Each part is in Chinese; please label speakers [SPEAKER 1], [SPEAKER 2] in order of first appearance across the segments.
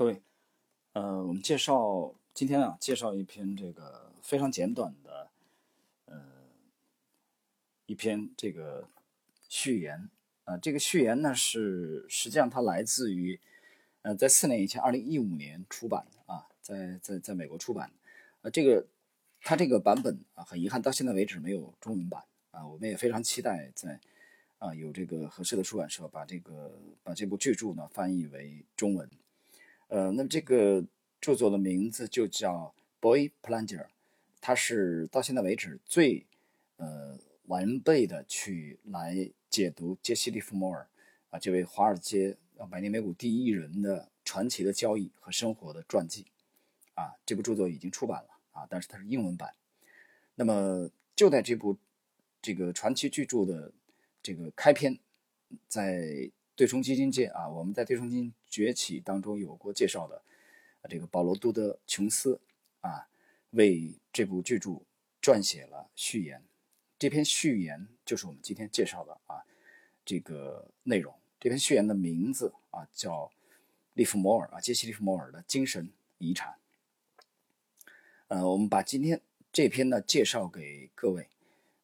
[SPEAKER 1] 各位，呃，我们介绍今天啊，介绍一篇这个非常简短的，呃，一篇这个序言啊。这个序言呢是实际上它来自于呃，在四年以前，二零一五年出版的啊，在在在美国出版。呃，这个它这个版本啊，很遗憾到现在为止没有中文版啊。我们也非常期待在啊有这个合适的出版社把这个把这部巨著呢翻译为中文。呃，那么这个著作的名字就叫《Boy Plunger》，它是到现在为止最呃完备的去来解读杰西·利弗莫尔啊这位华尔街啊百年美股第一人的传奇的交易和生活的传记啊。这部著作已经出版了啊，但是它是英文版。那么就在这部这个传奇巨著的这个开篇，在。对冲基金界啊，我们在对冲基金崛起当中有过介绍的，这个保罗·杜德·琼斯啊，为这部巨著撰写了序言。这篇序言就是我们今天介绍的啊这个内容。这篇序言的名字啊叫利弗摩尔啊，杰西·利弗摩尔的精神遗产。呃，我们把今天这篇呢介绍给各位。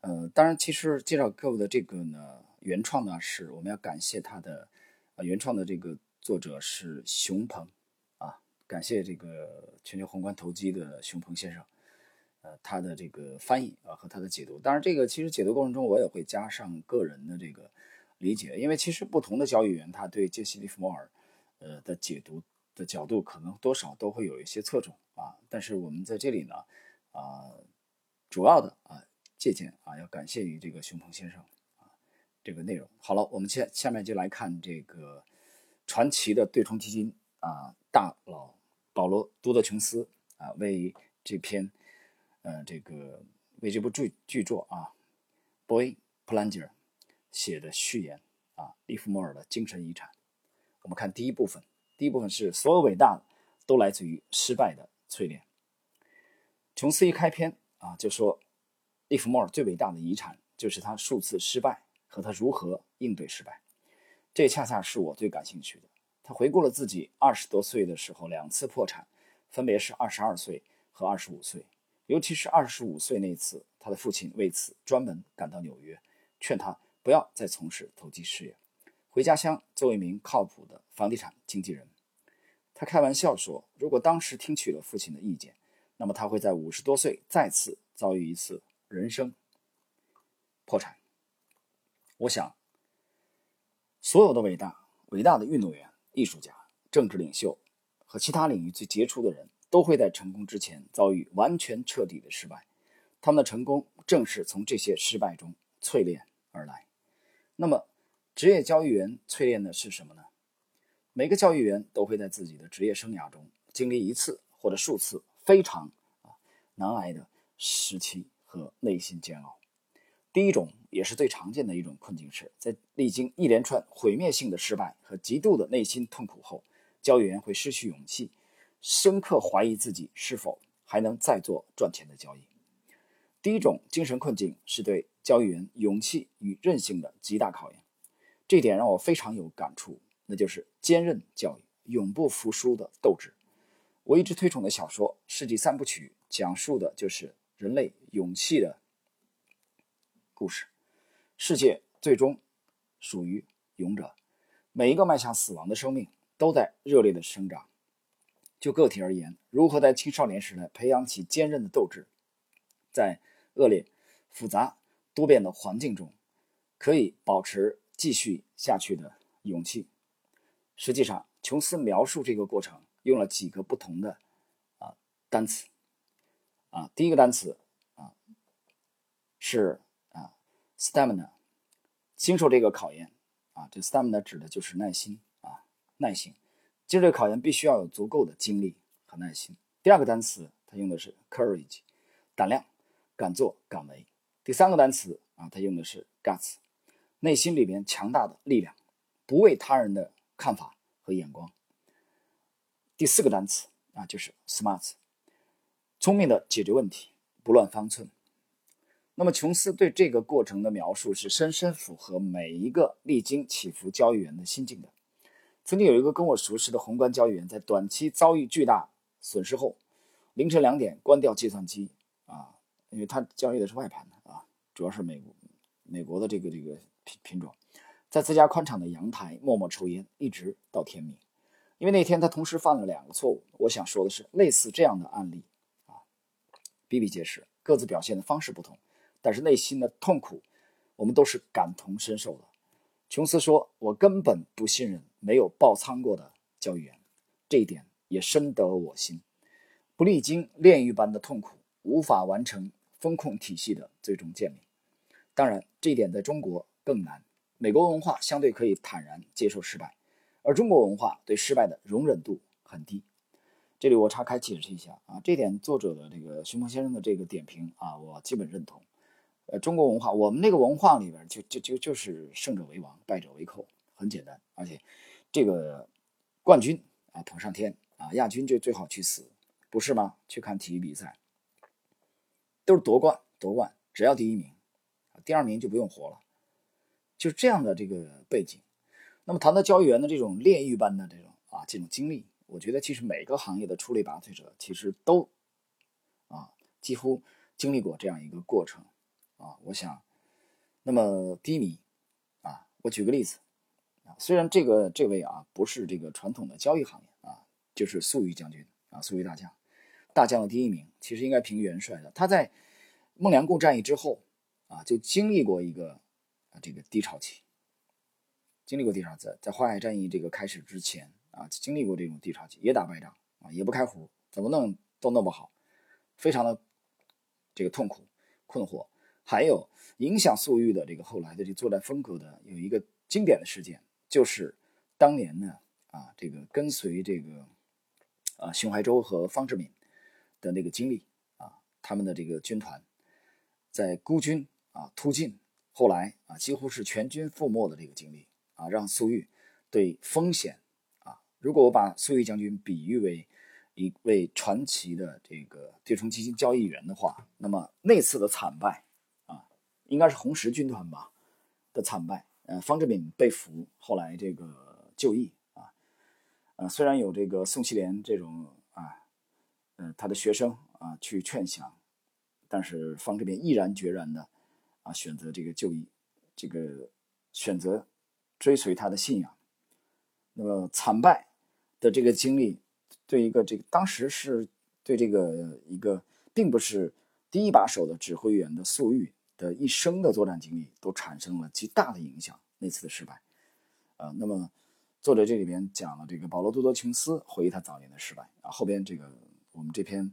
[SPEAKER 1] 呃，当然，其实介绍各位的这个呢。原创呢是我们要感谢他的，呃，原创的这个作者是熊鹏，啊，感谢这个全球宏观投机的熊鹏先生，呃，他的这个翻译啊和他的解读。当然，这个其实解读过程中我也会加上个人的这个理解，因为其实不同的交易员他对杰西·利弗莫尔，呃的解读的角度可能多少都会有一些侧重啊。但是我们在这里呢，啊，主要的啊借鉴啊要感谢于这个熊鹏先生。这个内容好了，我们下下面就来看这个传奇的对冲基金啊大佬保罗·多德琼斯啊为这篇呃这个为这部剧剧作啊 Boy Plunger 写的序言啊利弗莫尔的精神遗产。我们看第一部分，第一部分是所有伟大的都来自于失败的淬炼。琼斯一开篇啊就说利弗莫尔最伟大的遗产就是他数次失败。和他如何应对失败，这恰恰是我最感兴趣的。他回顾了自己二十多岁的时候两次破产，分别是二十二岁和二十五岁。尤其是二十五岁那次，他的父亲为此专门赶到纽约，劝他不要再从事投机事业，回家乡做一名靠谱的房地产经纪人。他开玩笑说，如果当时听取了父亲的意见，那么他会在五十多岁再次遭遇一次人生破产。我想，所有的伟大、伟大的运动员、艺术家、政治领袖和其他领域最杰出的人，都会在成功之前遭遇完全彻底的失败。他们的成功正是从这些失败中淬炼而来。那么，职业交易员淬炼的是什么呢？每个交易员都会在自己的职业生涯中经历一次或者数次非常啊难挨的时期和内心煎熬。第一种也是最常见的一种困境是，在历经一连串毁灭性的失败和极度的内心痛苦后，交易员会失去勇气，深刻怀疑自己是否还能再做赚钱的交易。第一种精神困境是对交易员勇气与韧性的极大考验，这点让我非常有感触，那就是坚韧教育、永不服输的斗志。我一直推崇的小说《世纪三部曲》讲述的就是人类勇气的。故事，世界最终属于勇者。每一个迈向死亡的生命都在热烈的生长。就个体而言，如何在青少年时代培养起坚韧的斗志，在恶劣、复杂、多变的环境中，可以保持继续下去的勇气？实际上，琼斯描述这个过程用了几个不同的啊单词。啊，第一个单词啊是。stamina，经受这个考验啊，这 stamina 指的就是耐心啊，耐心。经受这个考验必须要有足够的精力和耐心。第二个单词，它用的是 courage，胆量，敢做敢为。第三个单词啊，它用的是 guts，内心里边强大的力量，不为他人的看法和眼光。第四个单词啊，就是 smart，聪明的解决问题，不乱方寸。那么，琼斯对这个过程的描述是深深符合每一个历经起伏交易员的心境的。曾经有一个跟我熟识的宏观交易员，在短期遭遇巨大损失后，凌晨两点关掉计算机啊，因为他交易的是外盘的啊，主要是美国美国的这个这个品品种，在自家宽敞的阳台默默抽烟，一直到天明。因为那天他同时犯了两个错误。我想说的是，类似这样的案例啊，比比皆是，各自表现的方式不同，但是内心的痛苦，我们都是感同身受的。琼斯说：“我根本不信任没有爆仓过的交易员，这一点也深得我心。不历经炼狱般的痛苦，无法完成风控体系的最终建立。当然，这一点在中国更难。美国文化相对可以坦然接受失败。”而中国文化对失败的容忍度很低，这里我岔开解释一下啊，这点作者的这个徐鹏先生的这个点评啊，我基本认同。呃，中国文化，我们那个文化里边就就就就是胜者为王，败者为寇，很简单。而且这个冠军啊捧上天啊，亚军就最好去死，不是吗？去看体育比赛，都是夺冠夺冠，只要第一名，第二名就不用活了，就这样的这个背景。那么谈到交易员的这种炼狱般的这种啊这种经历，我觉得其实每个行业的出类拔萃者其实都啊几乎经历过这样一个过程啊。我想，那么低迷啊，我举个例子啊，虽然这个这位啊不是这个传统的交易行业啊，就是粟裕将军啊，粟裕大将，大将的第一名，其实应该评元帅的。他在孟良崮战役之后啊，就经历过一个啊这个低潮期。经历过低潮，期在淮海战役这个开始之前啊，经历过这种低潮期，也打败仗啊，也不开胡，怎么弄都弄不好，非常的这个痛苦困惑。还有影响粟裕的这个后来的这作战风格的有一个经典的事件，就是当年呢啊，这个跟随这个啊熊怀洲和方志敏的那个经历啊，他们的这个军团在孤军啊突进，后来啊几乎是全军覆没的这个经历。啊，让粟裕对风险啊，如果我把粟裕将军比喻为一位传奇的这个对冲基金交易员的话，那么那次的惨败，应该是红十军团吧的惨败。呃，方志敏被俘，后来这个就义啊，呃，虽然有这个宋希濂这种啊，呃，他的学生啊去劝降，但是方志敏毅然决然的啊选择这个就义，这个选择。追随他的信仰，那么惨败的这个经历，对一个这个当时是对这个一个并不是第一把手的指挥员的粟裕的一生的作战经历，都产生了极大的影响。那次的失败，呃，那么作者这里边讲了这个保罗·杜多琼斯回忆他早年的失败啊，后边这个我们这篇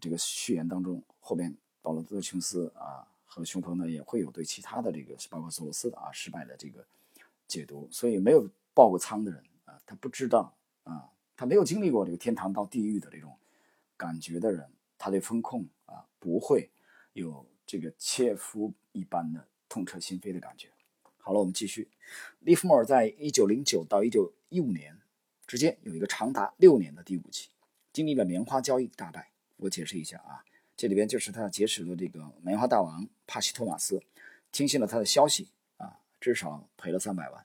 [SPEAKER 1] 这个序言当中，后边保罗·杜多琼斯啊和熊鹏呢也会有对其他的这个包括索罗斯的啊失败的这个。解读，所以没有爆过仓的人啊，他不知道啊，他没有经历过这个天堂到地狱的这种感觉的人，他对风控啊不会有这个切肤一般的痛彻心扉的感觉。好了，我们继续。利弗莫尔在一九零九到一九一五年之间有一个长达六年的低谷期，经历了棉花交易大败。我解释一下啊，这里边就是他结识了这个棉花大王帕西托马斯，听信了他的消息啊。至少赔了三百万，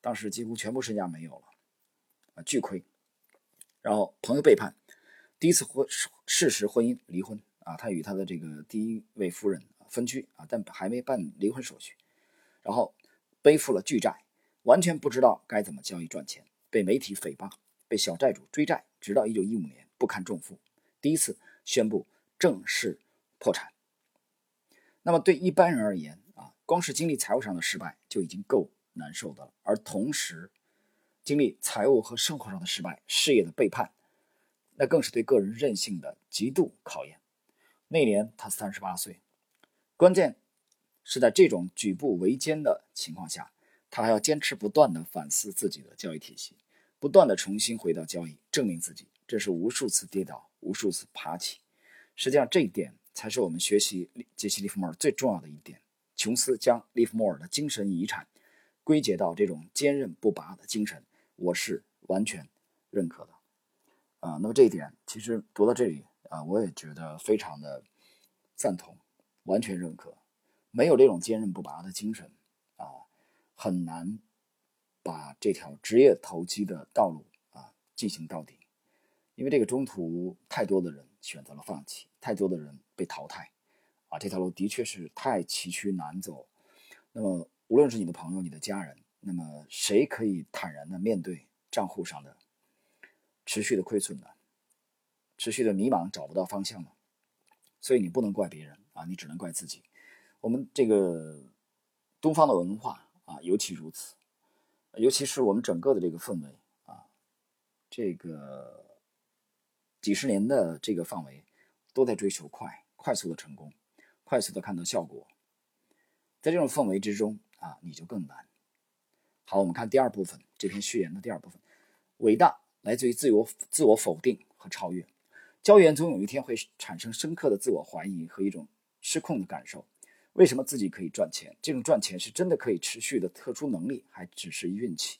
[SPEAKER 1] 当时几乎全部身家没有了，啊，巨亏。然后朋友背叛，第一次婚事实婚姻离婚啊，他与他的这个第一位夫人分居啊，但还没办离婚手续。然后背负了巨债，完全不知道该怎么交易赚钱，被媒体诽谤，被小债主追债，直到一九一五年不堪重负，第一次宣布正式破产。那么对一般人而言啊，光是经历财务上的失败就已经够难受的了，而同时经历财务和生活上的失败、事业的背叛，那更是对个人韧性的极度考验。那年他三十八岁，关键是在这种举步维艰的情况下，他还要坚持不断的反思自己的交易体系，不断的重新回到交易，证明自己。这是无数次跌倒，无数次爬起。实际上，这一点才是我们学习杰西·利弗莫尔最重要的一点。琼斯将利弗莫尔的精神遗产归结到这种坚韧不拔的精神，我是完全认可的。啊，那么这一点其实读到这里啊，我也觉得非常的赞同，完全认可。没有这种坚韧不拔的精神啊，很难把这条职业投机的道路啊进行到底，因为这个中途太多的人选择了放弃，太多的人被淘汰，啊，这条路的确是太崎岖难走。那么，无论是你的朋友、你的家人，那么谁可以坦然的面对账户上的持续的亏损呢？持续的迷茫，找不到方向了？所以你不能怪别人啊，你只能怪自己。我们这个东方的文化啊，尤其如此。尤其是我们整个的这个氛围啊，这个几十年的这个范围，都在追求快、快速的成功，快速的看到效果。在这种氛围之中啊，你就更难。好，我们看第二部分这篇序言的第二部分：伟大来自于自由、自我否定和超越。交易总有一天会产生深刻的自我怀疑和一种失控的感受。为什么自己可以赚钱？这种赚钱是真的可以持续的特殊能力，还只是运气？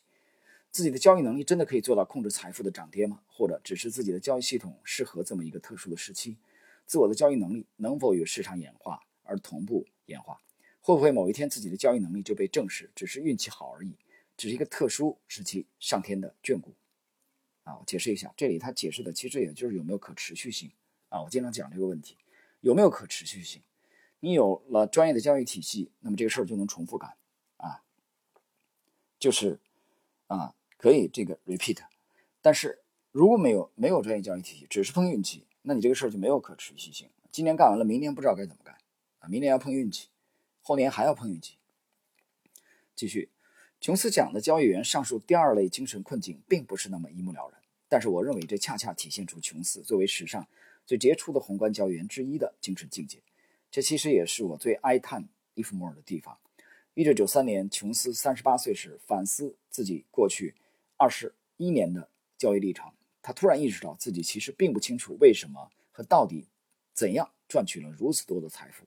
[SPEAKER 1] 自己的交易能力真的可以做到控制财富的涨跌吗？或者只是自己的交易系统适合这么一个特殊的时期？自我的交易能力能否与市场演化而同步演化？会不会某一天自己的交易能力就被证实只是运气好而已，只是一个特殊时期上天的眷顾？啊，我解释一下，这里他解释的其实也就是有没有可持续性啊。我经常讲这个问题，有没有可持续性？你有了专业的交易体系，那么这个事儿就能重复干，啊，就是啊，可以这个 repeat。但是如果没有没有专业交易体系，只是碰运气，那你这个事儿就没有可持续性。今年干完了，明年不知道该怎么干啊，明年要碰运气，后年还要碰运气。继续，琼斯讲的交易员上述第二类精神困境并不是那么一目了然，但是我认为这恰恰体现出琼斯作为史上最杰出的宏观交易员之一的精神境界。这其实也是我最哀叹伊夫莫尔的地方。一九九三年，琼斯三十八岁时反思自己过去二十一年的交易历程，他突然意识到自己其实并不清楚为什么和到底怎样赚取了如此多的财富。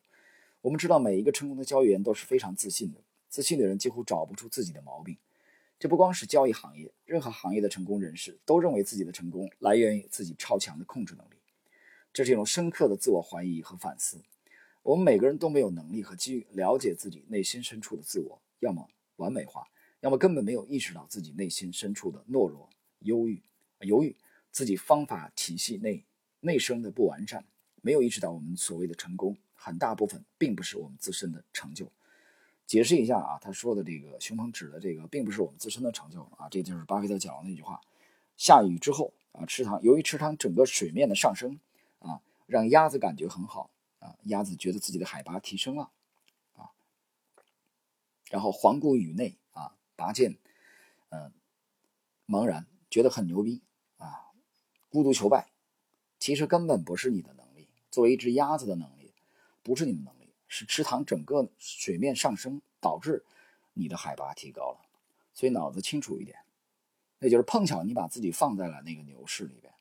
[SPEAKER 1] 我们知道，每一个成功的交易员都是非常自信的，自信的人几乎找不出自己的毛病。这不光是交易行业，任何行业的成功人士都认为自己的成功来源于自己超强的控制能力。这是一种深刻的自我怀疑和反思。我们每个人都没有能力和机遇了解自己内心深处的自我，要么完美化，要么根本没有意识到自己内心深处的懦弱、忧郁、犹豫，自己方法体系内内生的不完善，没有意识到我们所谓的成功，很大部分并不是我们自身的成就。解释一下啊，他说的这个熊鹏指的这个，并不是我们自身的成就啊，这就是巴菲特讲的那句话：下雨之后啊，池塘由于池塘整个水面的上升啊，让鸭子感觉很好。啊，鸭子觉得自己的海拔提升了，啊，然后环顾宇内啊，拔剑，嗯，茫然，觉得很牛逼啊，孤独求败，其实根本不是你的能力，作为一只鸭子的能力，不是你的能力，是池塘整个水面上升导致你的海拔提高了，所以脑子清楚一点，那就是碰巧你把自己放在了那个牛市里边，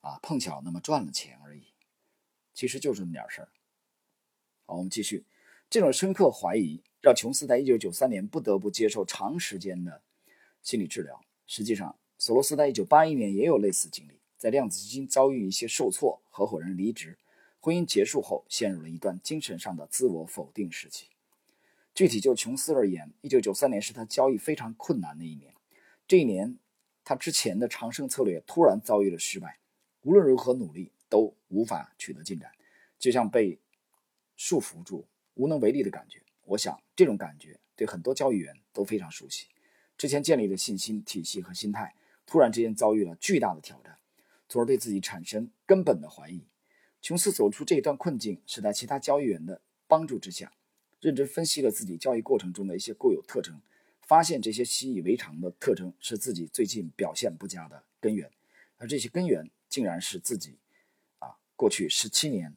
[SPEAKER 1] 啊，碰巧那么赚了钱而已，其实就这么点事儿。好，我们继续。这种深刻怀疑让琼斯在1993年不得不接受长时间的心理治疗。实际上，索罗斯在1981年也有类似经历，在量子基金遭遇一些受挫，合伙人离职，婚姻结束后，陷入了一段精神上的自我否定时期。具体就琼斯而言，1993年是他交易非常困难的一年。这一年，他之前的长胜策略突然遭遇了失败，无论如何努力都无法取得进展，就像被。束缚住、无能为力的感觉，我想这种感觉对很多交易员都非常熟悉。之前建立的信心体系和心态，突然之间遭遇了巨大的挑战，从而对自己产生根本的怀疑。琼斯走出这一段困境，是在其他交易员的帮助之下，认真分析了自己交易过程中的一些固有特征，发现这些习以为常的特征是自己最近表现不佳的根源，而这些根源竟然是自己啊过去十七年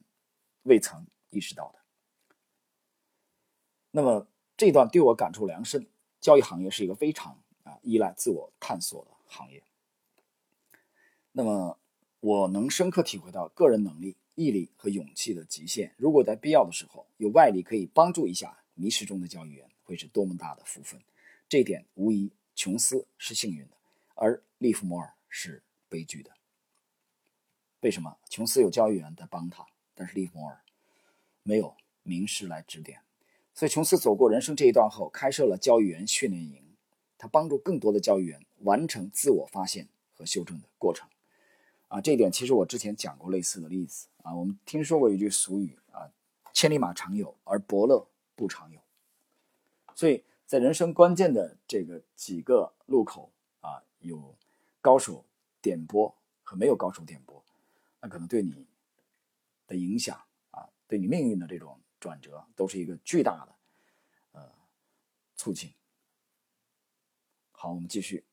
[SPEAKER 1] 未曾。意识到的。那么这段对我感触良深。交易行业是一个非常啊依赖自我探索的行业。那么我能深刻体会到个人能力、毅力和勇气的极限。如果在必要的时候有外力可以帮助一下迷失中的交易员，会是多么大的福分。这一点无疑，琼斯是幸运的，而利弗莫尔是悲剧的。为什么？琼斯有交易员在帮他，但是利弗莫尔。没有名师来指点，所以琼斯走过人生这一段后，开设了交易员训练营。他帮助更多的交易员完成自我发现和修正的过程。啊，这一点其实我之前讲过类似的例子啊。我们听说过一句俗语啊，“千里马常有，而伯乐不常有。”所以在人生关键的这个几个路口啊，有高手点拨和没有高手点拨，那可能对你的影响啊，对你命运的这种转折，都是一个巨大的呃促进。好，我们继续。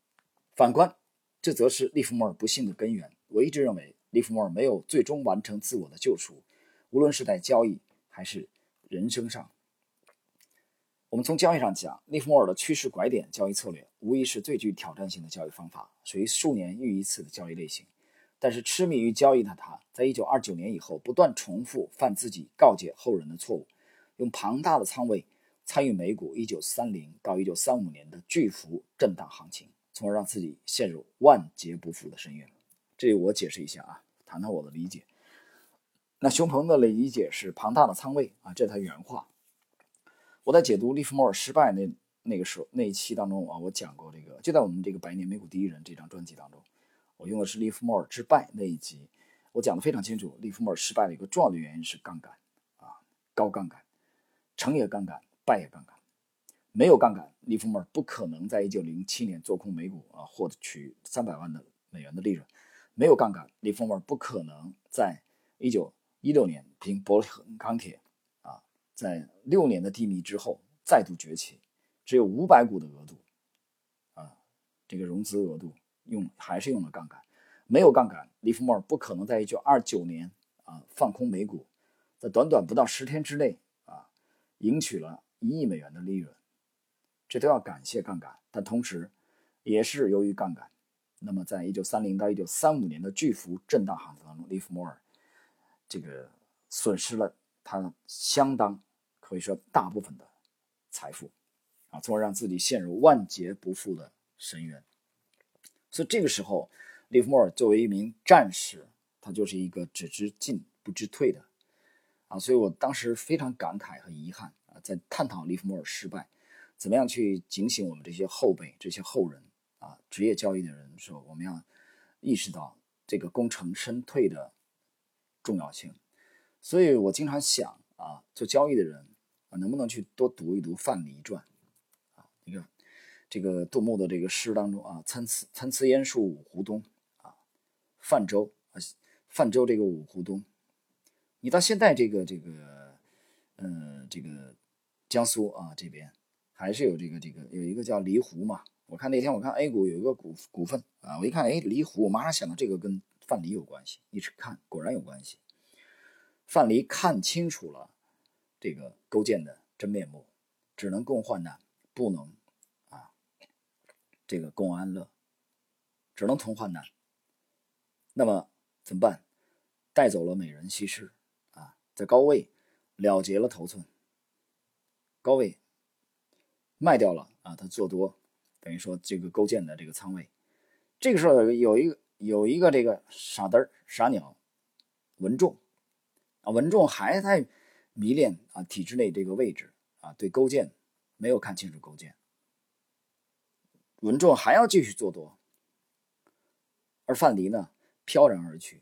[SPEAKER 1] 反观，这则是利弗莫尔不幸的根源。我一直认为，利弗莫尔没有最终完成自我的救赎，无论是在交易还是人生上。我们从交易上讲，利弗莫尔的趋势拐点交易策略无疑是最具挑战性的交易方法，属于数年遇一次的交易类型。但是，痴迷于交易的他，在1929年以后不断重复犯自己告诫后人的错误，用庞大的仓位。参与美股1930到1935年的巨幅震荡行情，从而让自己陷入万劫不复的深渊。这我解释一下啊，谈谈我的理解。那熊鹏的理解是庞大的仓位啊，这是他原话。我在解读利弗莫尔失败那那个时候那一期当中啊，我讲过这个，就在我们这个《百年美股第一人》这张专辑当中，我用的是利弗莫尔之败那一集，我讲的非常清楚。利弗莫尔失败的一个重要的原因是杠杆啊，高杠杆，成也杠杆。败也杠杆，没有杠杆，利弗莫尔不可能在一九零七年做空美股啊，获取三百万的美元的利润。没有杠杆，利弗莫尔不可能在一九一六年凭伯恒钢铁啊，在六年的低迷之后再度崛起。只有五百股的额度啊，这个融资额度用还是用了杠杆。没有杠杆，利弗莫尔不可能在一九二九年啊放空美股，在短短不到十天之内啊，赢取了。一亿美元的利润，这都要感谢杠杆，但同时，也是由于杠杆。那么，在一九三零到一九三五年的巨幅震荡行情当中，利弗莫尔这个损失了他相当可以说大部分的财富啊，从而让自己陷入万劫不复的深渊。所以这个时候，利弗莫尔作为一名战士，他就是一个只知进不知退的啊，所以我当时非常感慨和遗憾啊。在探讨利弗莫尔失败，怎么样去警醒我们这些后辈、这些后人啊，职业交易的人说，我们要意识到这个功成身退的重要性。所以我经常想啊，做交易的人啊，能不能去多读一读《范蠡传》啊？你看这个杜牧的这个诗当中啊，“参差参差烟树五湖东”啊，泛舟啊，泛舟这个五湖东，你到现在这个这个，嗯，这个。江苏啊，这边还是有这个这个有一个叫蠡湖嘛。我看那天我看 A 股有一个股股份啊，我一看哎离湖，我马上想到这个跟范蠡有关系，一直看果然有关系。范蠡看清楚了这个勾践的真面目，只能共患难，不能啊这个共安乐，只能同患难。那么怎么办？带走了美人西施啊，在高位了结了头寸。高位卖掉了啊，他做多，等于说这个勾践的这个仓位。这个时候有一个有一个这个傻嘚儿傻鸟文仲啊，文仲还在迷恋啊体制内这个位置啊，对勾践没有看清楚勾践，文仲还要继续做多，而范蠡呢飘然而去，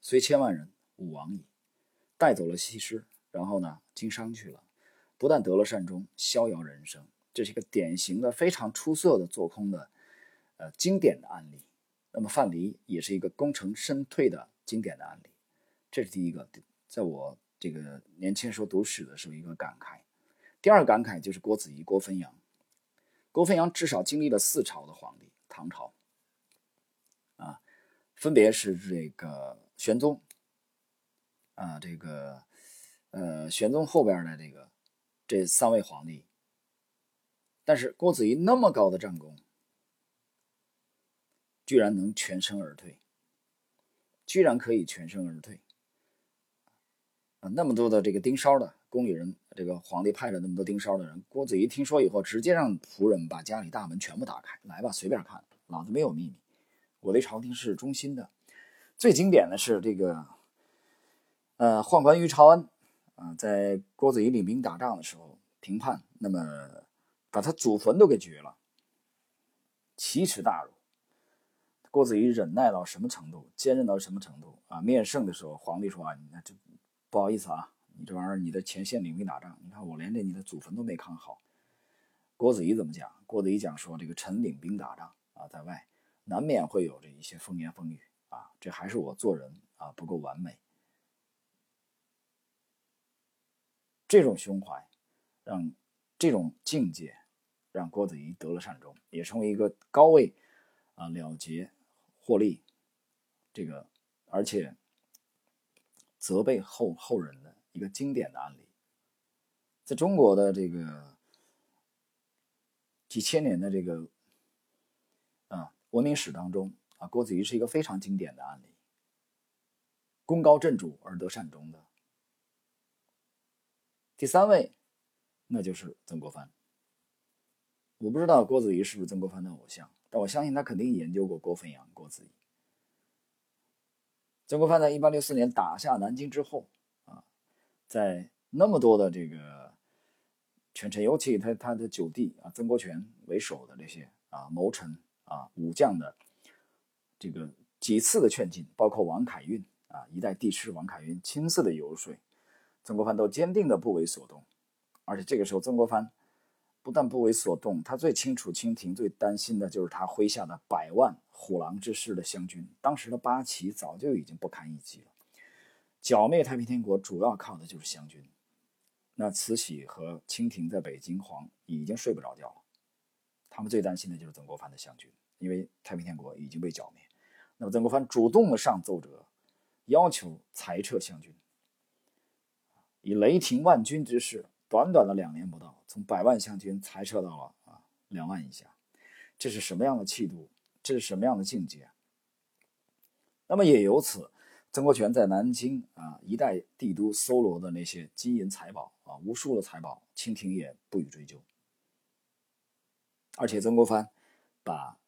[SPEAKER 1] 虽千万人吾往矣，带走了西施，然后呢经商去了。不但得了善终，逍遥人生，这是一个典型的、非常出色的做空的，呃，经典的案例。那么范蠡也是一个功成身退的经典的案例。这是第一个，在我这个年轻时候读史的时候一个感慨。第二个感慨就是郭子仪、郭汾阳。郭汾阳至少经历了四朝的皇帝，唐朝，啊，分别是这个玄宗，啊，这个，呃，玄宗后边的这个。这三位皇帝，但是郭子仪那么高的战功，居然能全身而退，居然可以全身而退啊！那么多的这个盯梢的宫里人，这个皇帝派了那么多盯梢的人，郭子仪听说以后，直接让仆人把家里大门全部打开，来吧，随便看，老子没有秘密，我对朝廷是忠心的。最经典的是这个，呃，宦官于朝恩。啊，在郭子仪领兵打仗的时候，平叛，那么把他祖坟都给掘了，奇耻大辱。郭子仪忍耐到什么程度，坚韧到什么程度啊？面圣的时候，皇帝说啊，你这不好意思啊，你这玩意儿你的前线领兵打仗，你看我连这你的祖坟都没看好。郭子仪怎么讲？郭子仪讲说，这个臣领兵打仗啊，在外难免会有这一些风言风语啊，这还是我做人啊不够完美。这种胸怀，让这种境界，让郭子仪得了善终，也成为一个高位啊了结获利，这个而且责备后后人的一个经典的案例，在中国的这个。几千年的这个啊文明史当中啊，郭子仪是一个非常经典的案例，功高震主而得善终的。第三位，那就是曾国藩。我不知道郭子仪是不是曾国藩的偶像，但我相信他肯定研究过郭汾阳、郭子仪。曾国藩在一八六四年打下南京之后啊，在那么多的这个。权臣，尤其他他的九弟啊，曾国荃为首的这些啊谋臣啊武将的这个几次的劝进，包括王凯运啊一代帝师王凯运亲自的游说，曾国藩都坚定的不为所动。而且这个时候，曾国藩不但不为所动，他最清楚清廷最担心的就是他麾下的百万虎狼之师的湘军。当时的八旗早就已经不堪一击了，剿灭太平天国主要靠的就是湘军。那慈禧和清廷在北京皇已经睡不着觉了，他们最担心的就是曾国藩的湘军，因为太平天国已经被剿灭。那么曾国藩主动的上奏折，要求裁撤湘军，以雷霆万钧之势，短短的两年不到，从百万湘军裁撤到了啊两万以下，这是什么样的气度？这是什么样的境界？那么也由此。曾国荃在南京啊一代帝都搜罗的那些金银财宝啊，无数的财宝，清廷也不予追究。而且曾国藩把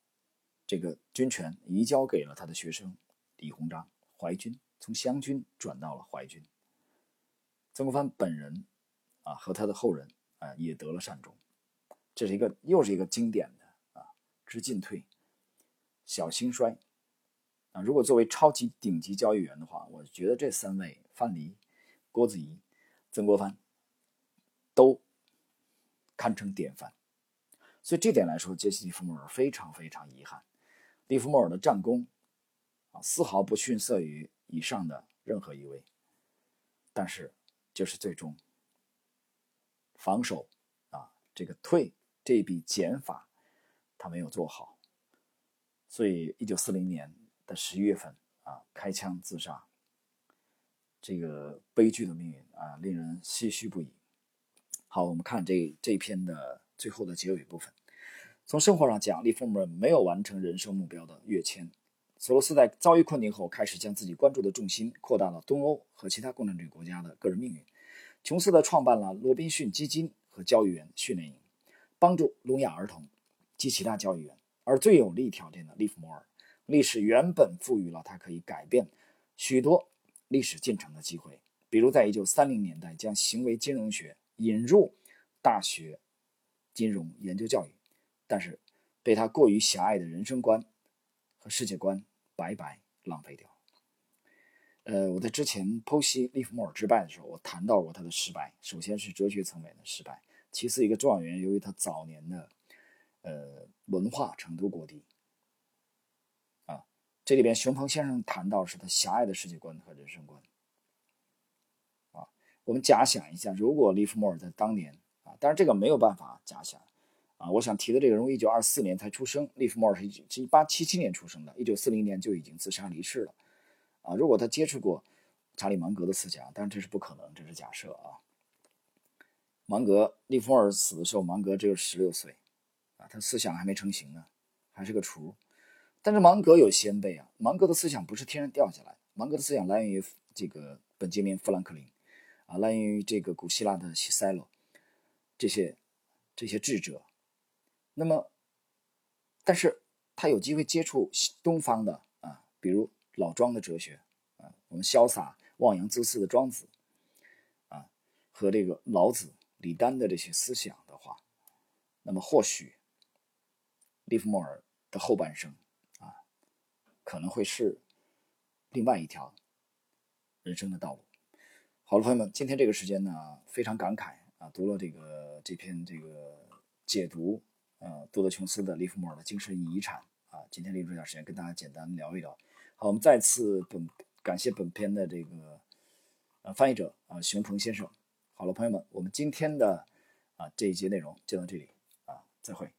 [SPEAKER 1] 这个军权移交给了他的学生李鸿章，淮军从湘军转到了淮军。曾国藩本人啊和他的后人啊也得了善终，这是一个又是一个经典的啊知进退，小兴衰。啊，如果作为超级顶级交易员的话，我觉得这三位范蠡、郭子仪、曾国藩都堪称典范。所以这点来说，杰西·利弗莫尔非常非常遗憾。利弗莫尔的战功啊，丝毫不逊色于以上的任何一位，但是就是最终防守啊，这个退这笔减法他没有做好，所以一九四零年。的十一月份啊，开枪自杀，这个悲剧的命运啊，令人唏嘘不已。好，我们看这这篇的最后的结尾部分。从生活上讲，利弗莫尔没有完成人生目标的跃迁。索罗斯在遭遇困境后，开始将自己关注的重心扩大到东欧和其他共产主义国家的个人命运。琼斯的创办了罗宾逊基金和交易员训练营，帮助聋哑儿童及其他交易员。而最有利条件的利弗莫尔。历史原本赋予了他可以改变许多历史进程的机会，比如在一九三零年代将行为金融学引入大学金融研究教育，但是被他过于狭隘的人生观和世界观白白浪费掉。呃，我在之前剖析利弗莫尔之败的时候，我谈到过他的失败，首先是哲学层面的失败，其次一个重要原因，由于他早年的呃文化程度过低。啊这里边，熊鹏先生谈到是他狭隘的世界观和人生观。啊，我们假想一下，如果利弗莫尔在当年啊，当然这个没有办法假想啊。我想提的这个人物，一九二四年才出生，利弗莫尔是是一八七七年出生的，一九四零年就已经自杀离世了。啊，如果他接触过查理芒格的思想，当然这是不可能，这是假设啊。芒格，利弗尔死的时候，芒格只有十六岁，啊，他思想还没成型呢，还是个雏。但是芒格有先辈啊，芒格的思想不是天上掉下来，芒格的思想来源于这个本杰明·富兰克林，啊，来源于这个古希腊的西塞罗，这些这些智者。那么，但是他有机会接触东方的啊，比如老庄的哲学啊，我们潇洒妄扬自私的庄子啊，和这个老子、李丹的这些思想的话，那么或许利弗莫尔。的后半生啊，可能会是另外一条人生的道路。好了，朋友们，今天这个时间呢，非常感慨啊，读了这个这篇这个解读呃多德琼斯的《利弗莫尔的精神遗产》啊，今天利用这点时间跟大家简单聊一聊。好，我们再次本感谢本片的这个呃翻译者啊熊鹏先生。好了，朋友们，我们今天的啊这一节内容就到这里啊，再会。